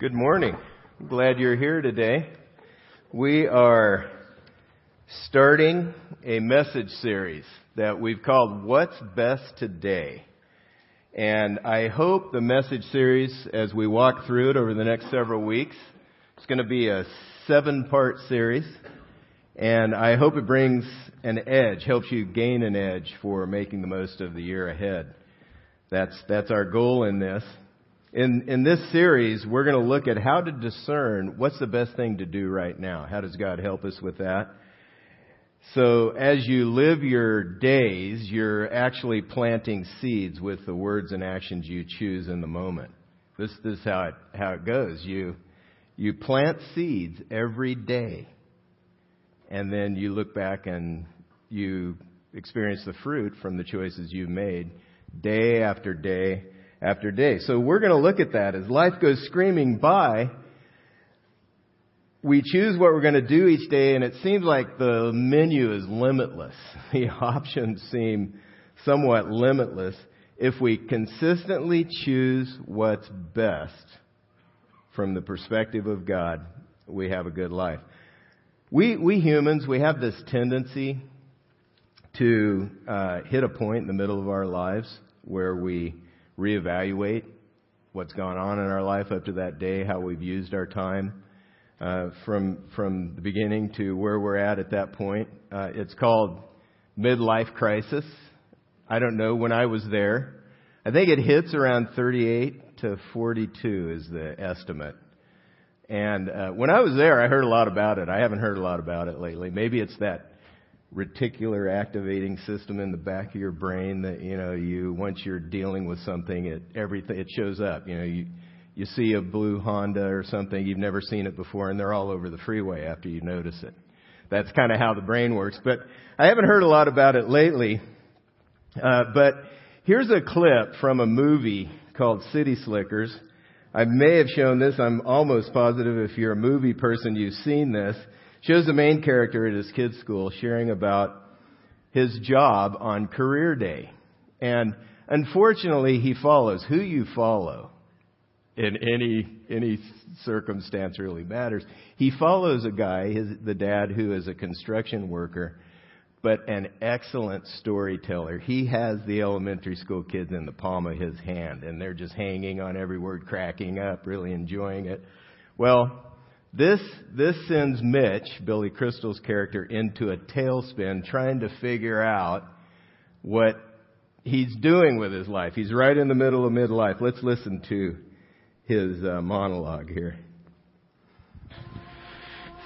Good morning. I'm glad you're here today. We are starting a message series that we've called What's Best Today. And I hope the message series, as we walk through it over the next several weeks, it's going to be a seven part series. And I hope it brings an edge, helps you gain an edge for making the most of the year ahead. That's, that's our goal in this. In, in this series, we're going to look at how to discern what's the best thing to do right now. How does God help us with that? So as you live your days, you're actually planting seeds with the words and actions you choose in the moment. This, this is how it, how it goes. You, you plant seeds every day. And then you look back and you experience the fruit from the choices you've made day after day after day. So we're going to look at that as life goes screaming by. We choose what we're going to do each day and it seems like the menu is limitless. The options seem somewhat limitless if we consistently choose what's best from the perspective of God, we have a good life. We, we humans, we have this tendency to uh, hit a point in the middle of our lives where we reevaluate what's gone on in our life up to that day, how we've used our time uh, from from the beginning to where we're at at that point. Uh, it's called midlife crisis. I don't know when I was there. I think it hits around 38 to 42 is the estimate. And uh, when I was there, I heard a lot about it. I haven't heard a lot about it lately. Maybe it's that reticular activating system in the back of your brain that you know you once you're dealing with something it everything it shows up. You know you you see a blue Honda or something you've never seen it before and they're all over the freeway after you notice it. That's kind of how the brain works but I haven't heard a lot about it lately. Uh, but here's a clip from a movie called City Slickers. I may have shown this I'm almost positive if you're a movie person you've seen this shows the main character at his kids' school sharing about his job on career day. And unfortunately, he follows who you follow in any any circumstance really matters. He follows a guy, his, the dad who is a construction worker, but an excellent storyteller. He has the elementary school kids in the palm of his hand, and they're just hanging on every word, cracking up, really enjoying it. Well, this, this sends Mitch, Billy Crystal's character, into a tailspin trying to figure out what he's doing with his life. He's right in the middle of midlife. Let's listen to his uh, monologue here.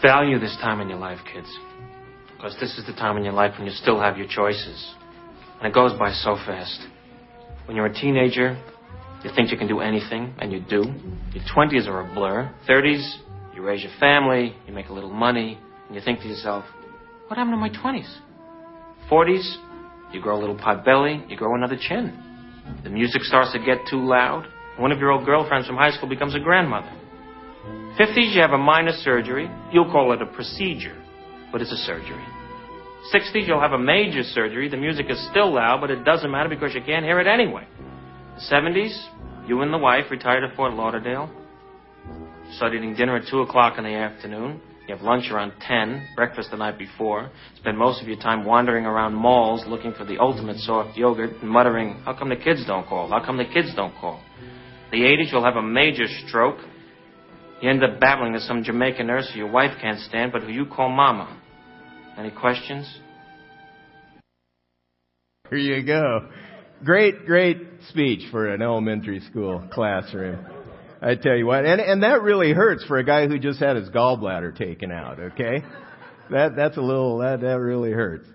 Value this time in your life, kids. Because this is the time in your life when you still have your choices. And it goes by so fast. When you're a teenager, you think you can do anything, and you do. Your 20s are a blur. 30s, you raise your family, you make a little money, and you think to yourself, what happened to my 20s? 40s, you grow a little pot belly, you grow another chin. The music starts to get too loud. One of your old girlfriends from high school becomes a grandmother. 50s, you have a minor surgery. You'll call it a procedure, but it's a surgery. 60s, you'll have a major surgery. The music is still loud, but it doesn't matter because you can't hear it anyway. 70s, you and the wife retire to Fort Lauderdale start eating dinner at 2 o'clock in the afternoon. You have lunch around 10, breakfast the night before. Spend most of your time wandering around malls looking for the ultimate soft yogurt and muttering, How come the kids don't call? How come the kids don't call? The 80s, you'll have a major stroke. You end up babbling to some Jamaican nurse who your wife can't stand, but who you call Mama. Any questions? Here you go. Great, great speech for an elementary school classroom. I tell you what, and and that really hurts for a guy who just had his gallbladder taken out. Okay, that that's a little that that really hurts.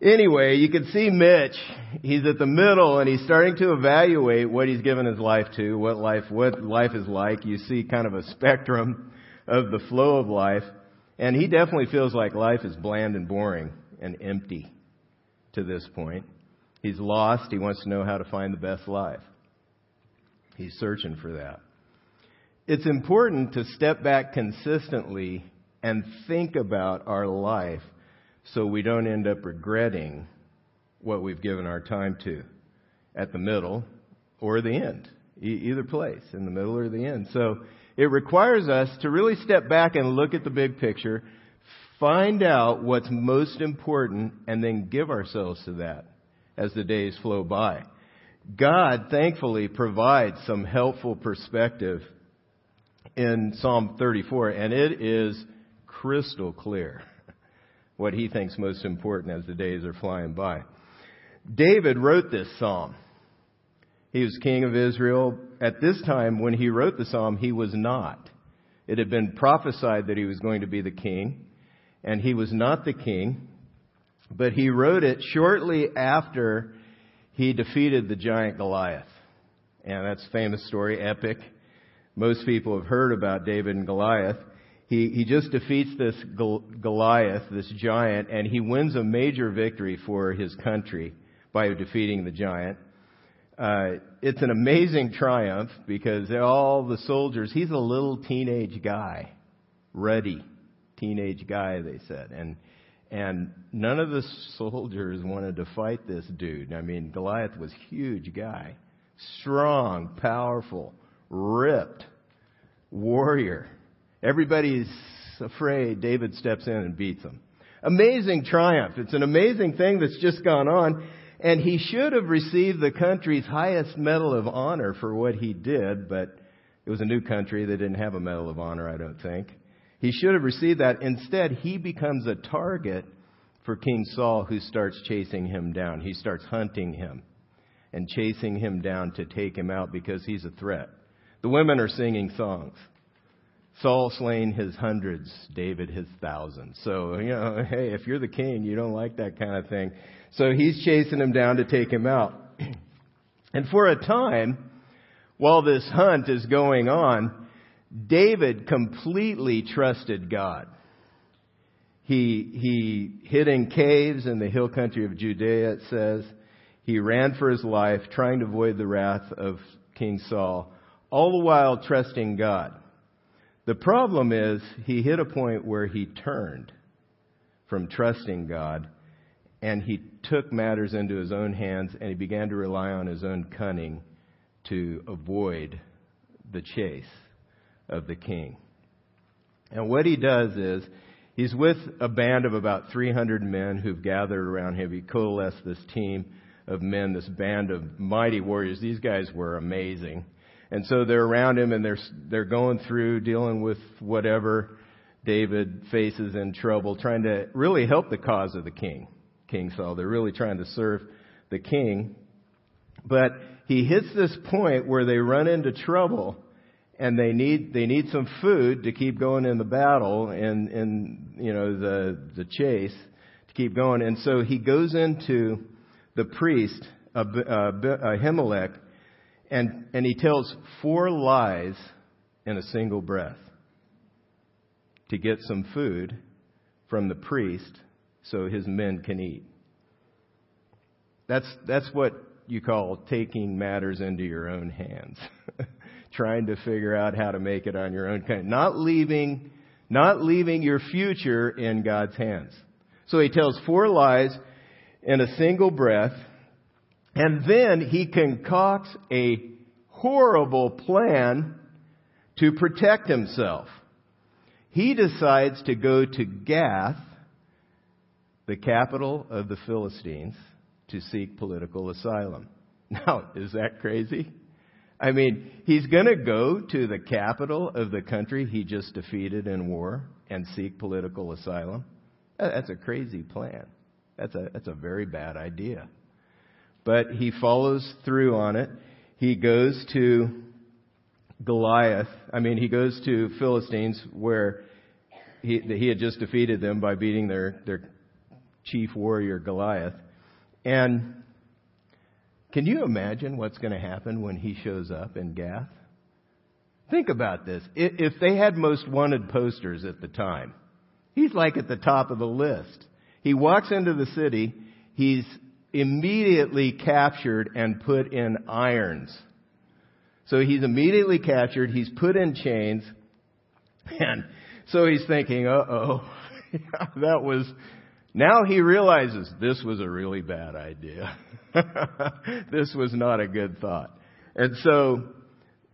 Anyway, you can see Mitch. He's at the middle and he's starting to evaluate what he's given his life to, what life what life is like. You see kind of a spectrum of the flow of life, and he definitely feels like life is bland and boring and empty to this point. He's lost. He wants to know how to find the best life. He's searching for that. It's important to step back consistently and think about our life so we don't end up regretting what we've given our time to at the middle or the end. e- either place, in the middle or the end. So it requires us to really step back and look at the big picture, find out what's most important, and then give ourselves to that as the days flow by. God thankfully provides some helpful perspective in Psalm 34, and it is crystal clear what he thinks most important as the days are flying by. David wrote this psalm. He was king of Israel. At this time, when he wrote the psalm, he was not. It had been prophesied that he was going to be the king, and he was not the king, but he wrote it shortly after he defeated the giant Goliath. And that's a famous story, epic. Most people have heard about David and Goliath. He, he just defeats this Goliath, this giant, and he wins a major victory for his country by defeating the giant. Uh, it's an amazing triumph because all the soldiers, he's a little teenage guy, ruddy teenage guy, they said. And, and none of the soldiers wanted to fight this dude. I mean, Goliath was huge guy, strong, powerful, ripped, warrior. Everybody's afraid. David steps in and beats him. Amazing triumph. It's an amazing thing that's just gone on. And he should have received the country's highest medal of honor for what he did, but it was a new country. They didn't have a medal of honor, I don't think. He should have received that. Instead, he becomes a target for King Saul, who starts chasing him down. He starts hunting him and chasing him down to take him out because he's a threat. The women are singing songs. Saul slain his hundreds, David his thousands. So, you know, hey, if you're the king, you don't like that kind of thing. So he's chasing him down to take him out. and for a time, while this hunt is going on, David completely trusted God. He, he hid in caves in the hill country of Judea, it says. He ran for his life, trying to avoid the wrath of King Saul, all the while trusting God. The problem is, he hit a point where he turned from trusting God and he took matters into his own hands and he began to rely on his own cunning to avoid the chase of the king. And what he does is, he's with a band of about 300 men who've gathered around him. He coalesced this team of men, this band of mighty warriors. These guys were amazing. And so they're around him and they're, they're going through dealing with whatever David faces in trouble, trying to really help the cause of the king, King Saul. They're really trying to serve the king. But he hits this point where they run into trouble and they need, they need some food to keep going in the battle and, and, you know, the, the chase to keep going. And so he goes into the priest, Ahimelech, and, and he tells four lies in a single breath to get some food from the priest so his men can eat. That's, that's what you call taking matters into your own hands. Trying to figure out how to make it on your own. kind Not leaving, not leaving your future in God's hands. So he tells four lies in a single breath and then he concocts a horrible plan to protect himself. He decides to go to Gath, the capital of the Philistines, to seek political asylum. Now, is that crazy? I mean, he's going to go to the capital of the country he just defeated in war and seek political asylum. That's a crazy plan. That's a, that's a very bad idea but he follows through on it. He goes to Goliath. I mean, he goes to Philistines where he, he had just defeated them by beating their, their chief warrior Goliath. And can you imagine what's going to happen when he shows up in Gath? Think about this. If they had most wanted posters at the time, he's like at the top of the list. He walks into the city. He's immediately captured and put in irons. So he's immediately captured, he's put in chains, and so he's thinking, uh oh, that was, now he realizes this was a really bad idea. this was not a good thought. And so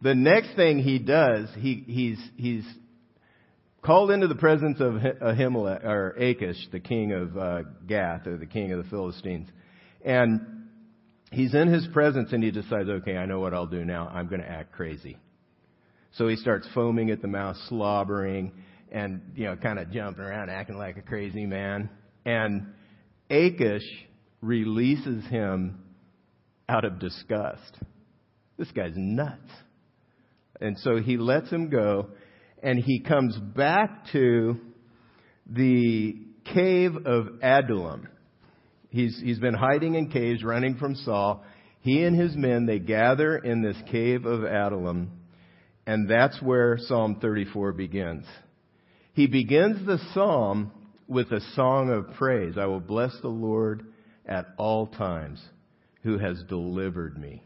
the next thing he does, he, he's, he's called into the presence of Ahimelech, or Achish, the king of uh, Gath, or the king of the Philistines. And he's in his presence and he decides, okay, I know what I'll do now. I'm going to act crazy. So he starts foaming at the mouth, slobbering, and, you know, kind of jumping around, acting like a crazy man. And Achish releases him out of disgust. This guy's nuts. And so he lets him go, and he comes back to the cave of Adullam. He's, he's been hiding in caves, running from Saul. He and his men, they gather in this cave of Adullam, and that's where Psalm 34 begins. He begins the psalm with a song of praise. I will bless the Lord at all times who has delivered me.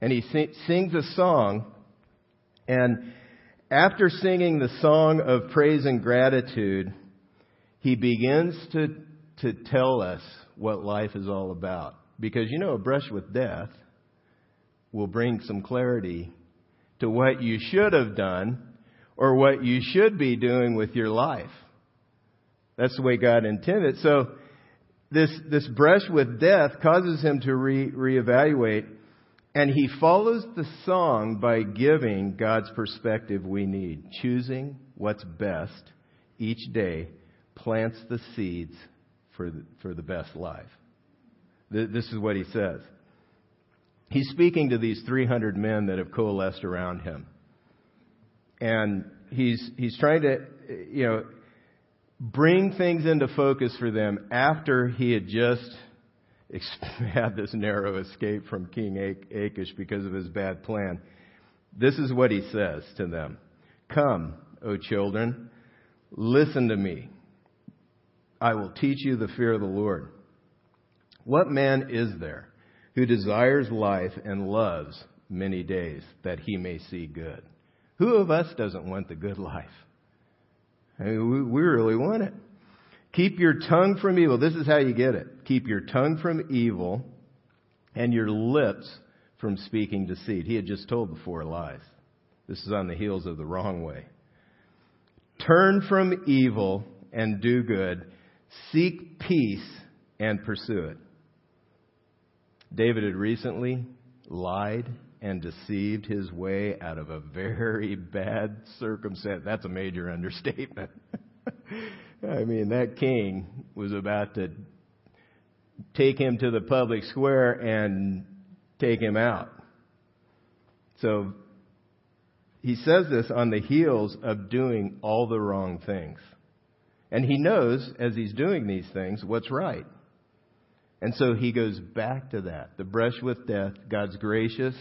And he sings a song, and after singing the song of praise and gratitude, he begins to, to tell us what life is all about. Because you know, a brush with death will bring some clarity to what you should have done or what you should be doing with your life. That's the way God intended. So this, this brush with death causes him to re, reevaluate, and he follows the song by giving God's perspective we need. Choosing what's best each day plants the seeds for the, for the best life. This is what he says. He's speaking to these 300 men that have coalesced around him. And he's, he's trying to, you know, bring things into focus for them after he had just had this narrow escape from King Achish because of his bad plan. This is what he says to them. Come, O children, listen to me. I will teach you the fear of the Lord. What man is there who desires life and loves many days that he may see good? Who of us doesn't want the good life? We really want it. Keep your tongue from evil. This is how you get it. Keep your tongue from evil and your lips from speaking deceit. He had just told the four lies. This is on the heels of the wrong way. Turn from evil and do good. Seek peace and pursue it. David had recently lied and deceived his way out of a very bad circumstance. That's a major understatement. I mean, that king was about to take him to the public square and take him out. So he says this on the heels of doing all the wrong things. And he knows, as he's doing these things, what's right. And so he goes back to that. The brush with death, God's gracious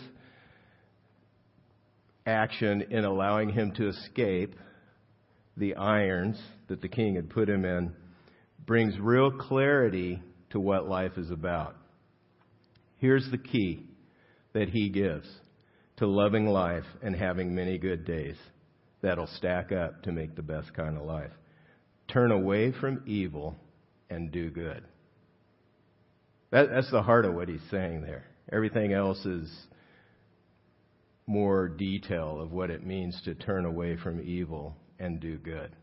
action in allowing him to escape the irons that the king had put him in brings real clarity to what life is about. Here's the key that he gives to loving life and having many good days that'll stack up to make the best kind of life. Turn away from evil and do good. That, that's the heart of what he's saying there. Everything else is more detail of what it means to turn away from evil and do good.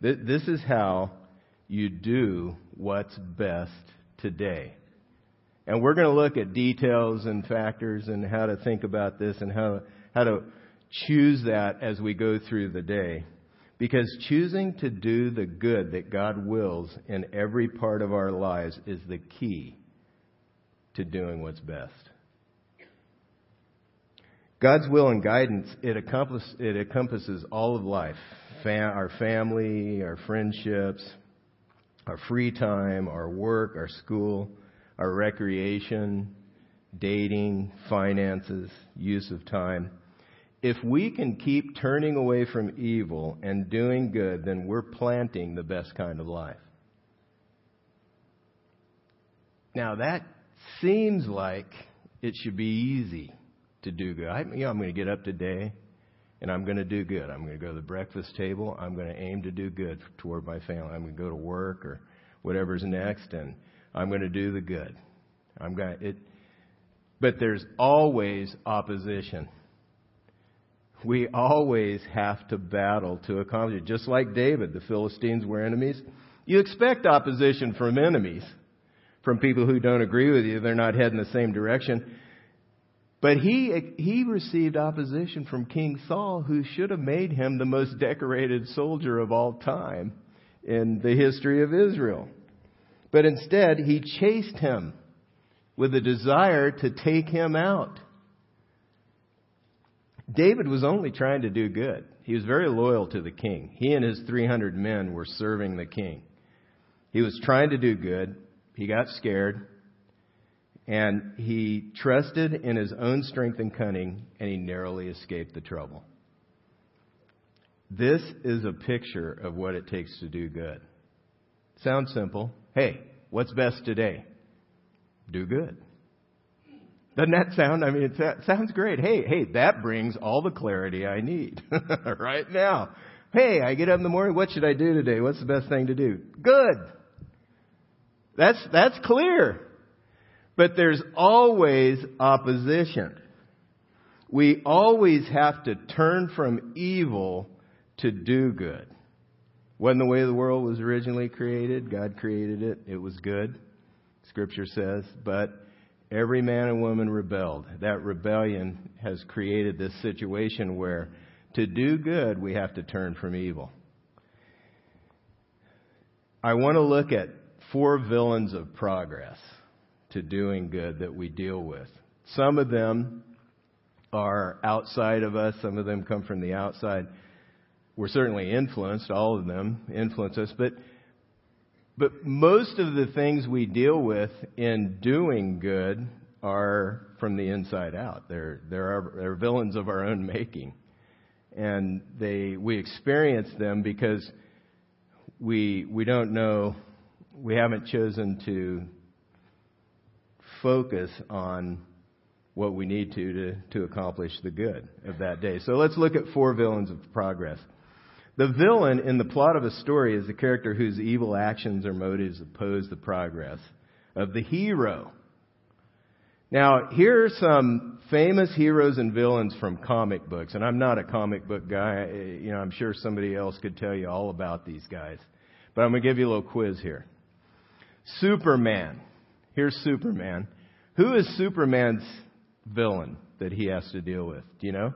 This is how you do what's best today. And we're going to look at details and factors and how to think about this and how, how to choose that as we go through the day. Because choosing to do the good that God wills in every part of our lives is the key to doing what's best. God's will and guidance, it, it encompasses all of life our family, our friendships, our free time, our work, our school, our recreation, dating, finances, use of time. If we can keep turning away from evil and doing good, then we're planting the best kind of life. Now that seems like it should be easy to do good. I, you know, I'm going to get up today and I'm going to do good. I'm going to go to the breakfast table. I'm going to aim to do good toward my family. I'm going to go to work or whatever's next, and I'm going to do the good. I'm going to, it, but there's always opposition. We always have to battle to accomplish it. Just like David, the Philistines were enemies. You expect opposition from enemies, from people who don't agree with you. They're not heading the same direction. But he, he received opposition from King Saul, who should have made him the most decorated soldier of all time in the history of Israel. But instead, he chased him with a desire to take him out. David was only trying to do good. He was very loyal to the king. He and his 300 men were serving the king. He was trying to do good. He got scared. And he trusted in his own strength and cunning, and he narrowly escaped the trouble. This is a picture of what it takes to do good. Sounds simple. Hey, what's best today? Do good. Doesn't that sound, I mean, it sounds great. Hey, hey, that brings all the clarity I need right now. Hey, I get up in the morning, what should I do today? What's the best thing to do? Good. That's, that's clear. But there's always opposition. We always have to turn from evil to do good. Wasn't the way the world was originally created. God created it. It was good. Scripture says. But every man and woman rebelled. That rebellion has created this situation where to do good, we have to turn from evil. I want to look at four villains of progress to doing good that we deal with. Some of them are outside of us, some of them come from the outside. We're certainly influenced, all of them influence us, but but most of the things we deal with in doing good are from the inside out. They're, they're, they're villains of our own making. And they, we experience them because we, we don't know, we haven't chosen to focus on what we need to, to to accomplish the good of that day. So let's look at four villains of progress. The villain in the plot of a story is the character whose evil actions or motives oppose the progress of the hero. Now, here are some famous heroes and villains from comic books, and I'm not a comic book guy. You know, I'm sure somebody else could tell you all about these guys. But I'm going to give you a little quiz here. Superman. Here's Superman. Who is Superman's villain that he has to deal with? Do you know?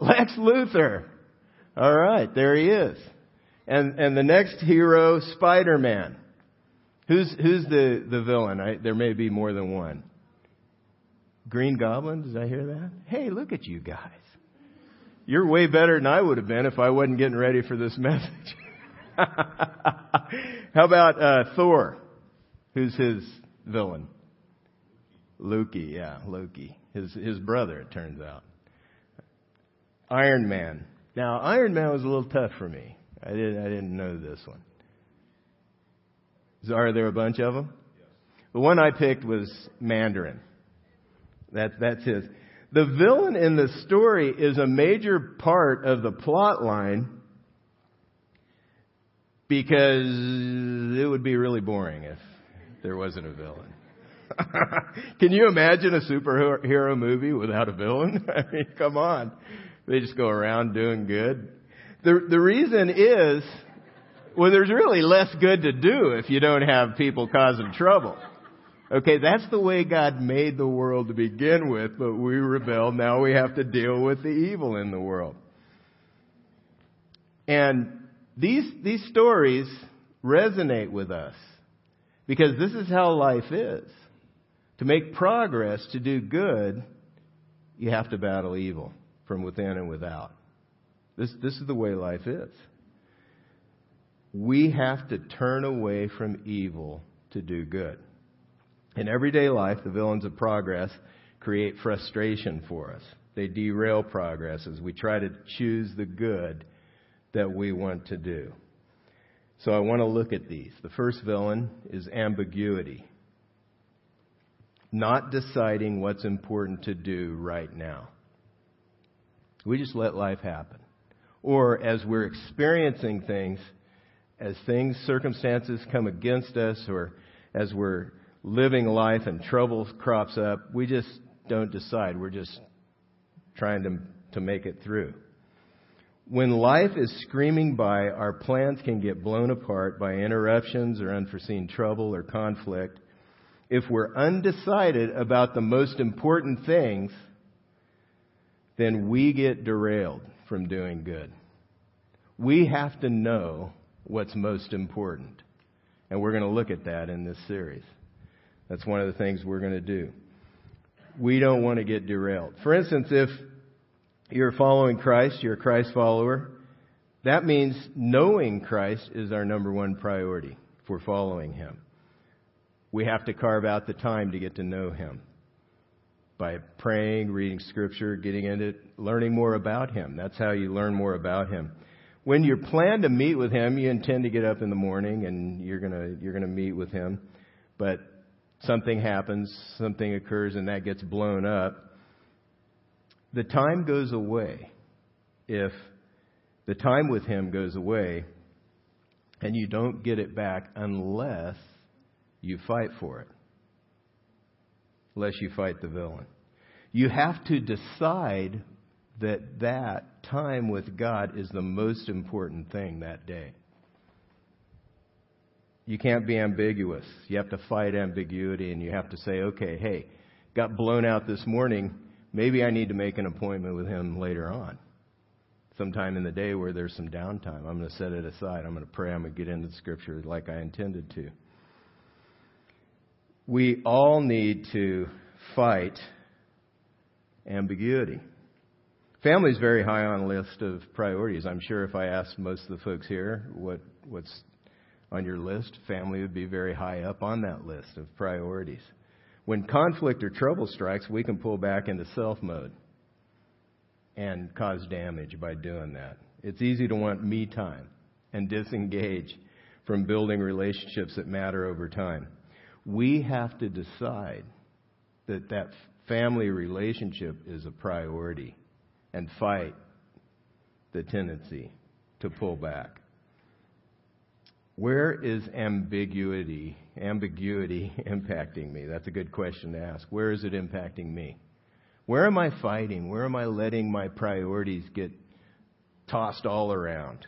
Lex Luthor. All right, there he is. And and the next hero, Spider-Man. Who's who's the the villain? I, there may be more than one. Green Goblin, did I hear that? Hey, look at you guys. You're way better than I would have been if I wasn't getting ready for this message. How about uh, Thor? Who's his villain? Loki, yeah, Loki. His his brother, it turns out. Iron Man. Now, Iron Man was a little tough for me. I didn't, I didn't know this one. Are there a bunch of them? Yes. The one I picked was Mandarin. That, that's his. The villain in the story is a major part of the plot line because it would be really boring if there wasn't a villain. Can you imagine a superhero movie without a villain? I mean, come on. They just go around doing good. The, the reason is, well, there's really less good to do if you don't have people causing trouble. Okay, that's the way God made the world to begin with, but we rebel. Now we have to deal with the evil in the world. And these, these stories resonate with us because this is how life is. To make progress, to do good, you have to battle evil from within and without. This, this is the way life is. We have to turn away from evil to do good. In everyday life, the villains of progress create frustration for us. They derail progress as we try to choose the good that we want to do. So I want to look at these. The first villain is ambiguity. Not deciding what's important to do right now. We just let life happen. Or as we're experiencing things, as things, circumstances come against us, or as we're living life and trouble crops up, we just don't decide. We're just trying to to make it through. When life is screaming by, our plans can get blown apart by interruptions or unforeseen trouble or conflict. If we're undecided about the most important things, then we get derailed from doing good. We have to know what's most important. And we're going to look at that in this series. That's one of the things we're going to do. We don't want to get derailed. For instance, if you're following Christ, you're a Christ follower, that means knowing Christ is our number one priority for following Him. We have to carve out the time to get to know Him by praying, reading Scripture, getting into it, learning more about Him. That's how you learn more about Him. When you plan to meet with Him, you intend to get up in the morning and you're gonna you're gonna meet with Him, but something happens, something occurs, and that gets blown up the time goes away if the time with Him goes away and you don't get it back unless you fight for it. Unless you fight the villain. You have to decide that that time with God is the most important thing that day. You can't be ambiguous. You have to fight ambiguity and you have to say, okay, hey, got blown out this morning maybe I need to make an appointment with him later on. Sometime in the day where there's some downtime. I'm going to set it aside. I'm going to pray. I'm going to get into the scripture like I intended to. We all need to fight ambiguity. Family is very high on a list of priorities. I'm sure if I asked most of the folks here what, what's on your list, family would be very high up on that list of priorities. When conflict or trouble strikes, we can pull back into self mode and cause damage by doing that. It's easy to want me time and disengage from building relationships that matter over time. We have to decide that that family relationship is a priority and fight the tendency to pull back. Where is ambiguity ambiguity impacting me? That's a good question to ask. Where is it impacting me? Where am I fighting? Where am I letting my priorities get tossed all around?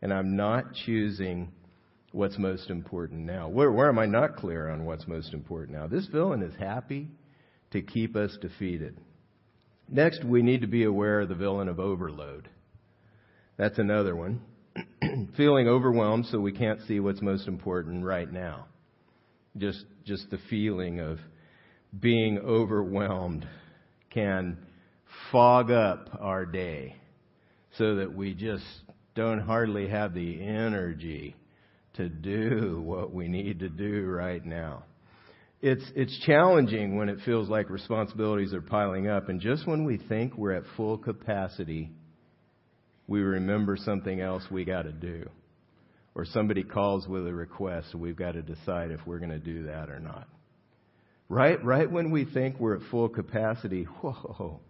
And I'm not choosing what's most important now. Where, where am I not clear on what's most important now? This villain is happy to keep us defeated. Next, we need to be aware of the villain of overload. That's another one. Feeling overwhelmed so we can't see what's most important right now. Just, just the feeling of being overwhelmed can fog up our day so that we just don't hardly have the energy to do what we need to do right now. It's, it's challenging when it feels like responsibilities are piling up, and just when we think we're at full capacity, we remember something else we got to do or somebody calls with a request, we've got to decide if we're going to do that or not. Right, right when we think we're at full capacity, whoa,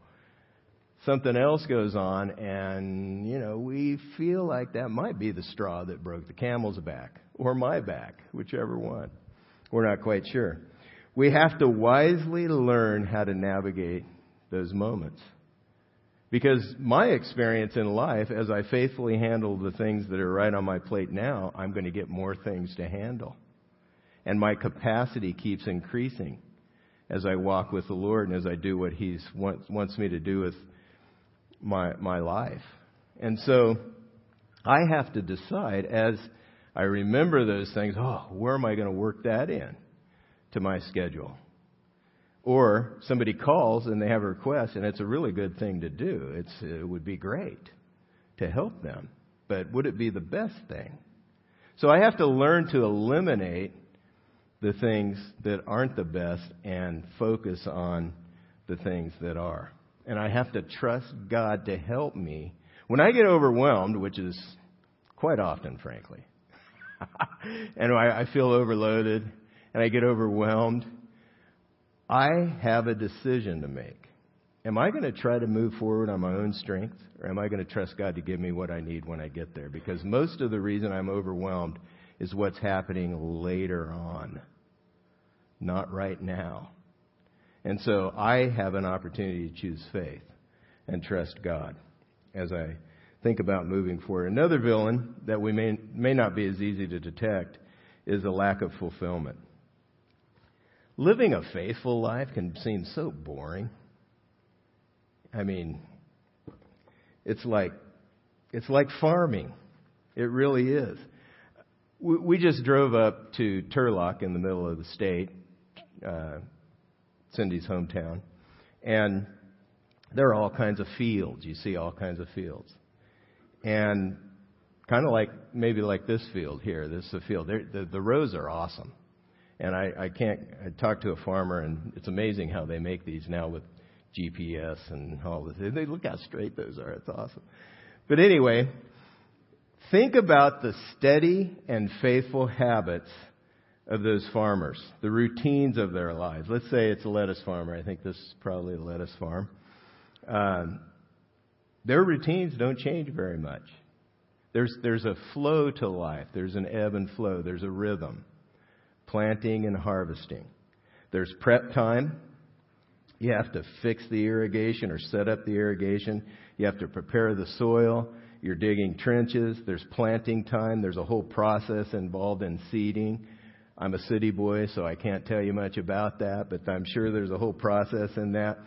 something else goes on, and you know we feel like that might be the straw that broke the camel's back, or my back, whichever one. We're not quite sure. We have to wisely learn how to navigate those moments. Because my experience in life, as I faithfully handle the things that are right on my plate now, I'm going to get more things to handle. And my capacity keeps increasing as I walk with the Lord and as I do what He wants me to do with my, my life. And so I have to decide as I remember those things, oh, where am I going to work that in to my schedule? Or somebody calls and they have a request, and it's a really good thing to do. It's, it would be great to help them. But would it be the best thing? So I have to learn to eliminate the things that aren't the best and focus on the things that are. And I have to trust God to help me. When I get overwhelmed, which is quite often, frankly, and I, I feel overloaded and I get overwhelmed, I have a decision to make. Am I going to try to move forward on my own strength, or am I going to trust God to give me what I need when I get there? Because most of the reason I'm overwhelmed is what's happening later on, not right now. And so I have an opportunity to choose faith. and trust God as I think about moving forward. Another villain that we may, may not be as easy to detect is a lack of fulfillment. Living a faithful life can seem so boring. I mean, it's like it's like farming. It really is. We, we just drove up to Turlock in the middle of the state, uh, Cindy's hometown, and there are all kinds of fields. You see all kinds of fields, and kind of like maybe like this field here. This is a field. the, the rows are awesome, and I, I can't. I talked to a farmer, and it's amazing how they make these now with GPS and all this. They look how straight those are. It's awesome. But anyway, think about the steady and faithful habits of those farmers, the routines of their lives. Let's say it's a lettuce farmer. I think this is probably a lettuce farm. Um, their routines don't change very much. There's, there's a flow to life. There's an ebb and flow. There's a rhythm. Planting and harvesting. There's prep time. You have to fix the irrigation or set up the irrigation. You have to prepare the soil. You're digging trenches. There's planting time. There's a whole process involved in seeding. I'm a city boy, so I can't tell you much about that, but I'm sure there's a whole process in that.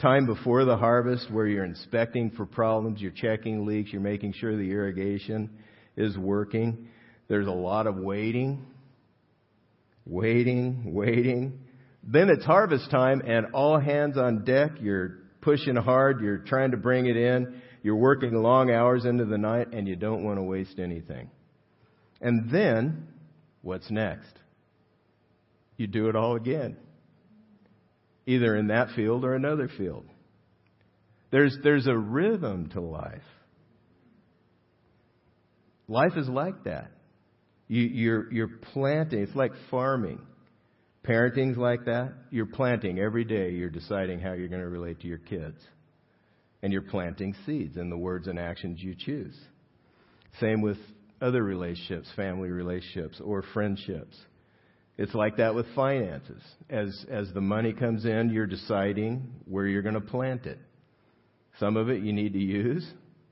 Time before the harvest where you're inspecting for problems, you're checking leaks, you're making sure the irrigation is working. There's a lot of waiting, waiting, waiting. Then it's harvest time and all hands on deck. You're pushing hard. You're trying to bring it in. You're working long hours into the night and you don't want to waste anything. And then, what's next? You do it all again. Either in that field or another field. There's, there's a rhythm to life. Life is like that. You, you're, you're planting. It's like farming. Parenting's like that. You're planting every day. You're deciding how you're going to relate to your kids. And you're planting seeds in the words and actions you choose. Same with other relationships, family relationships, or friendships. It's like that with finances. As, as the money comes in, you're deciding where you're going to plant it. Some of it you need to use,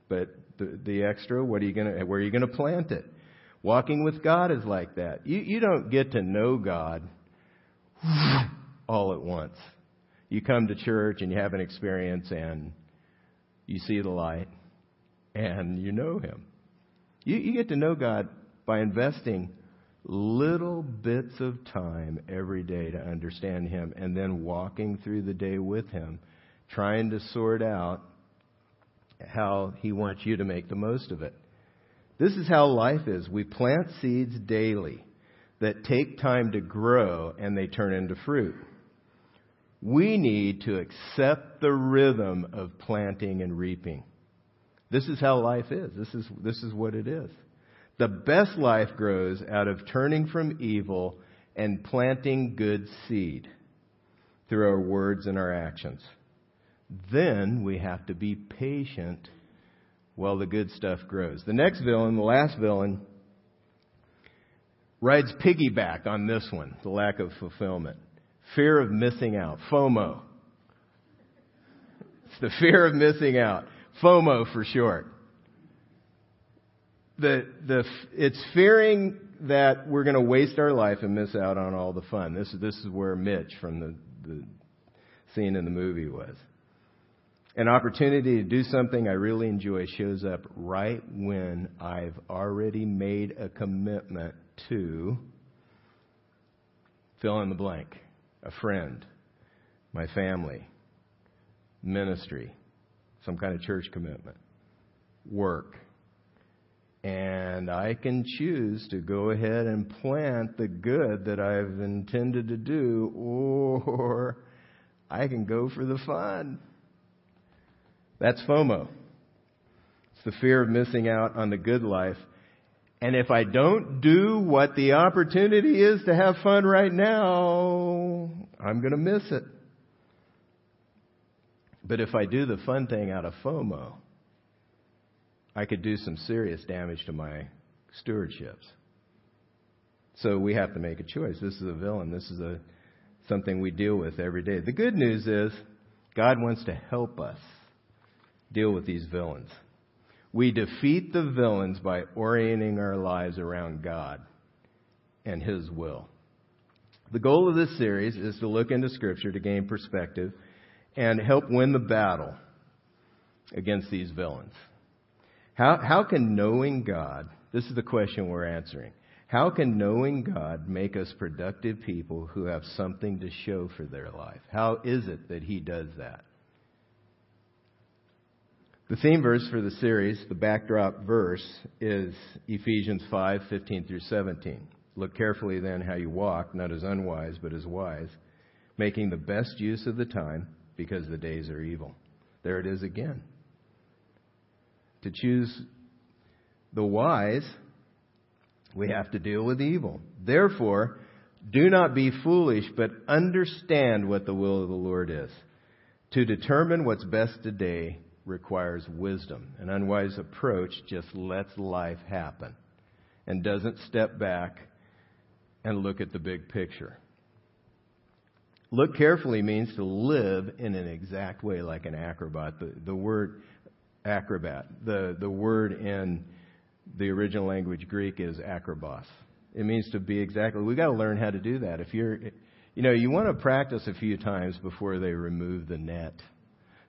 but the, the extra, what are you going to, where are you going to plant it? Walking with God is like that. You, you don't get to know God all at once. You come to church and you have an experience and you see the light and you know Him. You, you get to know God by investing little bits of time every day to understand Him and then walking through the day with Him, trying to sort out how He wants you to make the most of it. This is how life is. We plant seeds daily that take time to grow and they turn into fruit. We need to accept the rhythm of planting and reaping. This is how life is. This is, this is what it is. The best life grows out of turning from evil and planting good seed through our words and our actions. Then we have to be patient while the good stuff grows. The next villain, the last villain, rides piggyback on this one, the lack of fulfillment. Fear of missing out. FOMO. It's the fear of missing out. FOMO for short. The, the, it's fearing that we're going to waste our life and miss out on all the fun. This, this is where Mitch from the, the scene in the movie was. An opportunity to do something I really enjoy shows up right when I've already made a commitment to fill in the blank a friend, my family, ministry, some kind of church commitment, work. And I can choose to go ahead and plant the good that I've intended to do, or I can go for the fun. That's FOMO. It's the fear of missing out on the good life and if I don't do what the opportunity is to have fun right now, I'm going to miss it. But if I do the fun thing out of FOMO, I could do some serious damage to my stewardships. So we have to make a choice. This is a villain. This is a something we deal with every day. The good news is God wants to help us deal with these villains. We defeat the villains by orienting our lives around God and His will. The goal of this series is to look into Scripture to gain perspective and help win the battle against these villains. How, how can knowing God, this is the question we're answering, how can knowing God make us productive people who have something to show for their life? How is it that He does that? The theme verse for the series, the backdrop verse, is Ephesians 5 15 through 17. Look carefully then how you walk, not as unwise, but as wise, making the best use of the time, because the days are evil. There it is again. To choose the wise, we have to deal with evil. Therefore, do not be foolish, but understand what the will of the Lord is. To determine what's best today requires wisdom. An unwise approach just lets life happen and doesn't step back and look at the big picture. Look carefully means to live in an exact way like an acrobat. The, the word acrobat, the, the word in the original language Greek is acrobos. It means to be exactly. We've got to learn how to do that. If you're, you know, you want to practice a few times before they remove the net.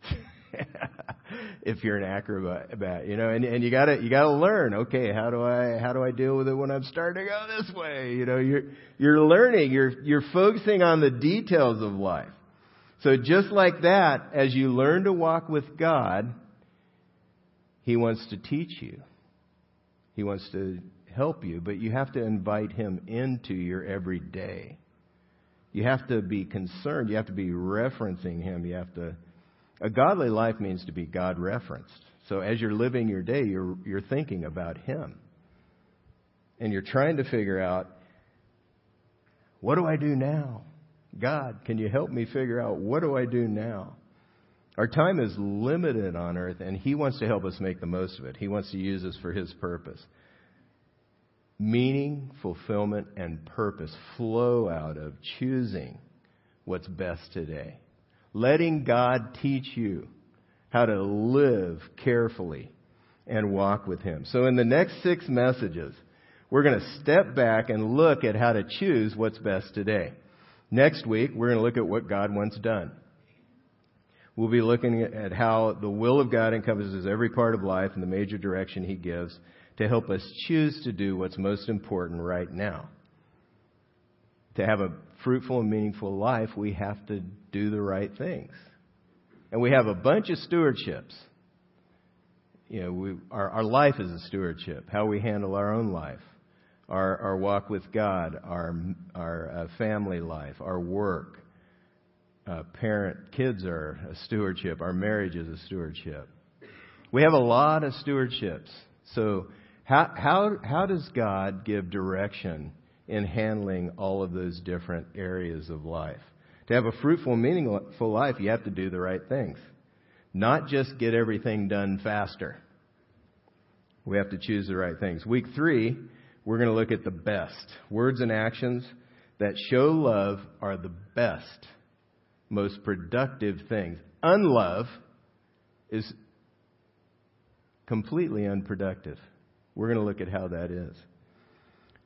if you're an acrobat, you know, and, and you gotta, you gotta learn, okay, how do I, how do I deal with it when I'm starting to go this way? You know, you're, you're learning, you're, you're focusing on the details of life. So just like that, as you learn to walk with God, He wants to teach you. He wants to help you, but you have to invite Him into your everyday. You have to be concerned. You have to be referencing Him. You have to, a godly life means to be God referenced. So as you're living your day, you're, you're thinking about Him. And you're trying to figure out, what do I do now? God, can you help me figure out what do I do now? Our time is limited on earth, and He wants to help us make the most of it. He wants to use us for His purpose. Meaning, fulfillment, and purpose flow out of choosing what's best today letting God teach you how to live carefully and walk with Him. So in the next six messages, we're going to step back and look at how to choose what's best today. Next week, we're going to look at what God wants done. We'll be looking at how the will of God encompasses every part of life and the major direction He gives to help us choose to do what's most important right now. To have a fruitful and meaningful life, we have to do the right things. And we have a bunch of stewardships. You know, we, our, our life is a stewardship, how we handle our own life, our, our walk with God, our, our uh, family life, our work. Uh, parent, kids are a stewardship. Our marriage is a stewardship. We have a lot of stewardships. So, how, how, how does God give direction in handling all of those different areas of life. To have a fruitful, meaningful life, you have to do the right things. Not just get everything done faster. We have to choose the right things. Week three, we're going to look at the best. Words and actions that show love are the best, most productive things. Unlove is completely unproductive. We're going to look at how that is.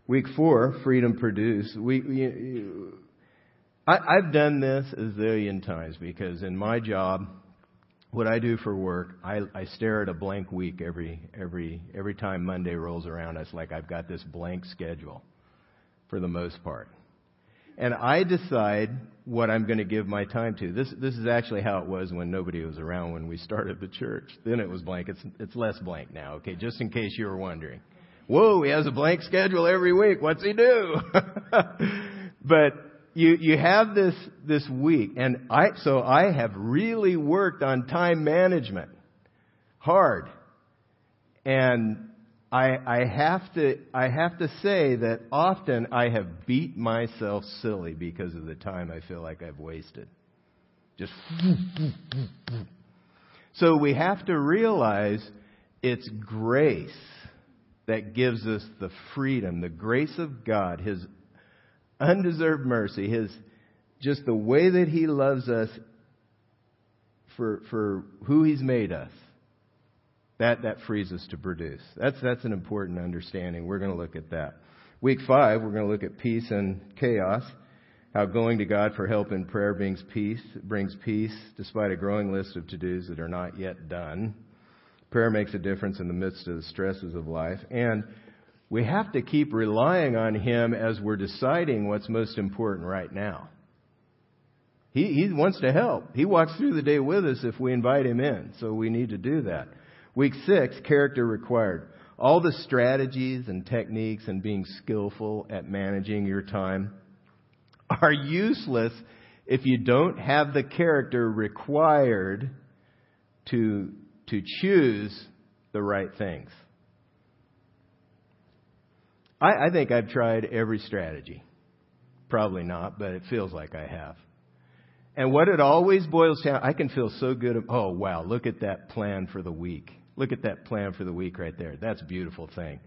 Week four, freedom produced. We, we I, I've done this a zillion times because in my job, what I do for work, I, I stare at a blank week every every every time Monday rolls around. It's like I've got this blank schedule, for the most part, and I decide what I'm going to give my time to. This this is actually how it was when nobody was around when we started the church. Then it was blank. It's it's less blank now. Okay, just in case you were wondering. Whoa, he has a blank schedule every week. What's he do? but you, you have this, this week, and I, so I have really worked on time management hard. And I, I have to, I have to say that often I have beat myself silly because of the time I feel like I've wasted. Just, so we have to realize it's grace that gives us the freedom, the grace of God, His undeserved mercy, His just the way that He loves us for, for who He's made us, That, that frees us to produce. That's, that's an important understanding. We're going to look at that. Week five, we're going to look at peace and chaos. How going to God for help in prayer brings peace, brings peace despite a growing list of to-dos that are not yet done. Prayer makes a difference in the midst of the stresses of life. And we have to keep relying on Him as we're deciding what's most important right now. He, he wants to help. He walks through the day with us if we invite Him in. So we need to do that. Week six, character required. All the strategies and techniques and being skillful at managing your time are useless if you don't have the character required to, to choose the right things. I, I think I've tried every strategy. Probably not, but it feels like I have. And what it always boils down, I can feel so good. Oh wow, look at that plan for the week. Look at that plan for the week right there. That's a beautiful thing.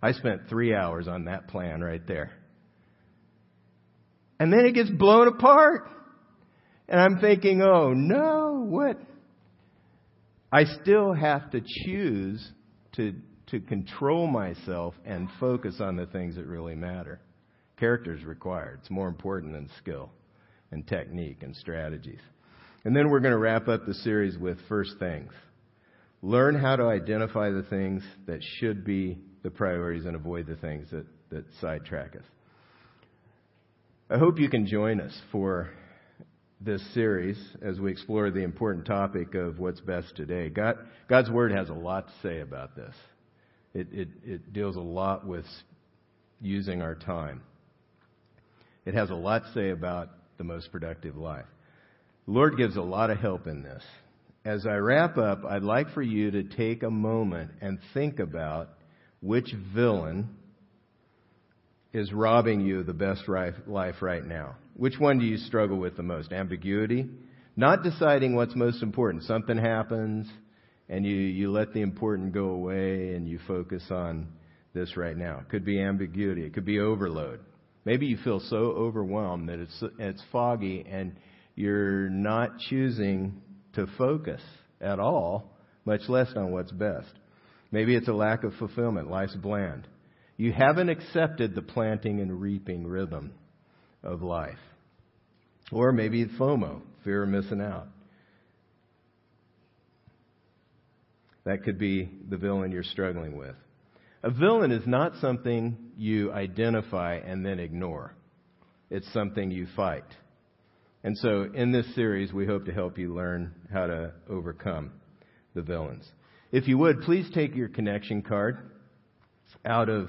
I spent three hours on that plan right there. And then it gets blown apart. And I'm thinking, oh no, what? I still have to choose to to control myself and focus on the things that really matter. Character is required. It's more important than skill and technique and strategies. And then we're going to wrap up the series with first things. Learn how to identify the things that should be the priorities and avoid the things that, that sidetrack us. I hope you can join us for this series as we explore the important topic of what's best today. God, God's Word has a lot to say about this. It, it, it deals a lot with using our time. It has a lot to say about the most productive life. The Lord gives a lot of help in this. As I wrap up, I'd like for you to take a moment and think about which villain is robbing you of the best life right now. Which one do you struggle with the most? Ambiguity? Not deciding what's most important. Something happens, and you, you let the important go away and you focus on this right now. It could be ambiguity. It could be overload. Maybe you feel so overwhelmed that it's, it's foggy and you're not choosing to focus at all, much less on what's best. Maybe it's a lack of fulfillment. Life's bland. You haven't accepted the planting and reaping rhythm of life. Or maybe FOMO, fear of missing out. That could be the villain you're struggling with. A villain is not something you identify and then ignore. It's something you fight. And so in this series, we hope to help you learn how to overcome the villains. If you would, please take your connection card out of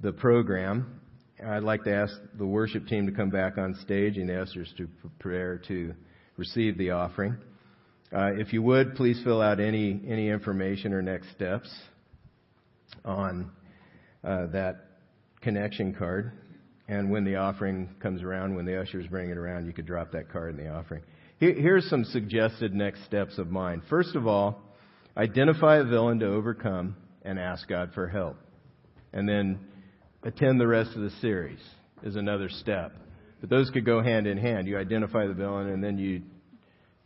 the program. I'd like to ask the worship team to come back on stage and the ushers to prepare to receive the offering. Uh, if you would, please fill out any, any information or next steps on uh, that connection card. And when the offering comes around, when the ushers bring it around, you could drop that card in the offering. Here, here's some suggested next steps of mine. First of all, identify a villain to overcome and ask God for help. And then attend the rest of the series is another step. But those could go hand in hand. You identify the villain and then you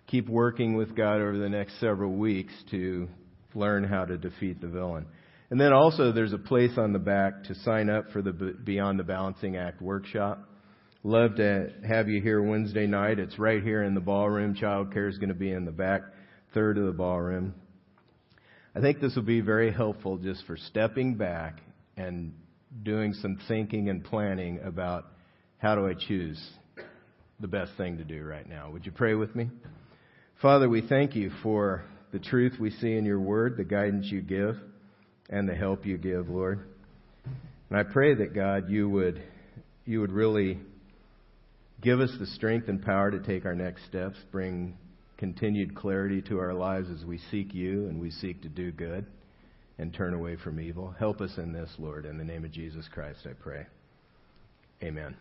keep working with God over the next several weeks to learn how to defeat the villain. And then also there's a place on the back to sign up for the Beyond the Balancing Act workshop. Love to have you here Wednesday night. It's right here in the ballroom. Child care is going to be in the back third of the ballroom. I think this will be very helpful just for stepping back and doing some thinking and planning about how do I choose the best thing to do right now. Would you pray with me? Father, we thank you for the truth we see in your word, the guidance you give, and the help you give, Lord. And I pray that God, you would, you would really give us the strength and power to take our next steps, bring continued clarity to our lives as we seek you and we seek to do good and turn away from evil. Help us in this, Lord. In the name of Jesus Christ, I pray. Amen.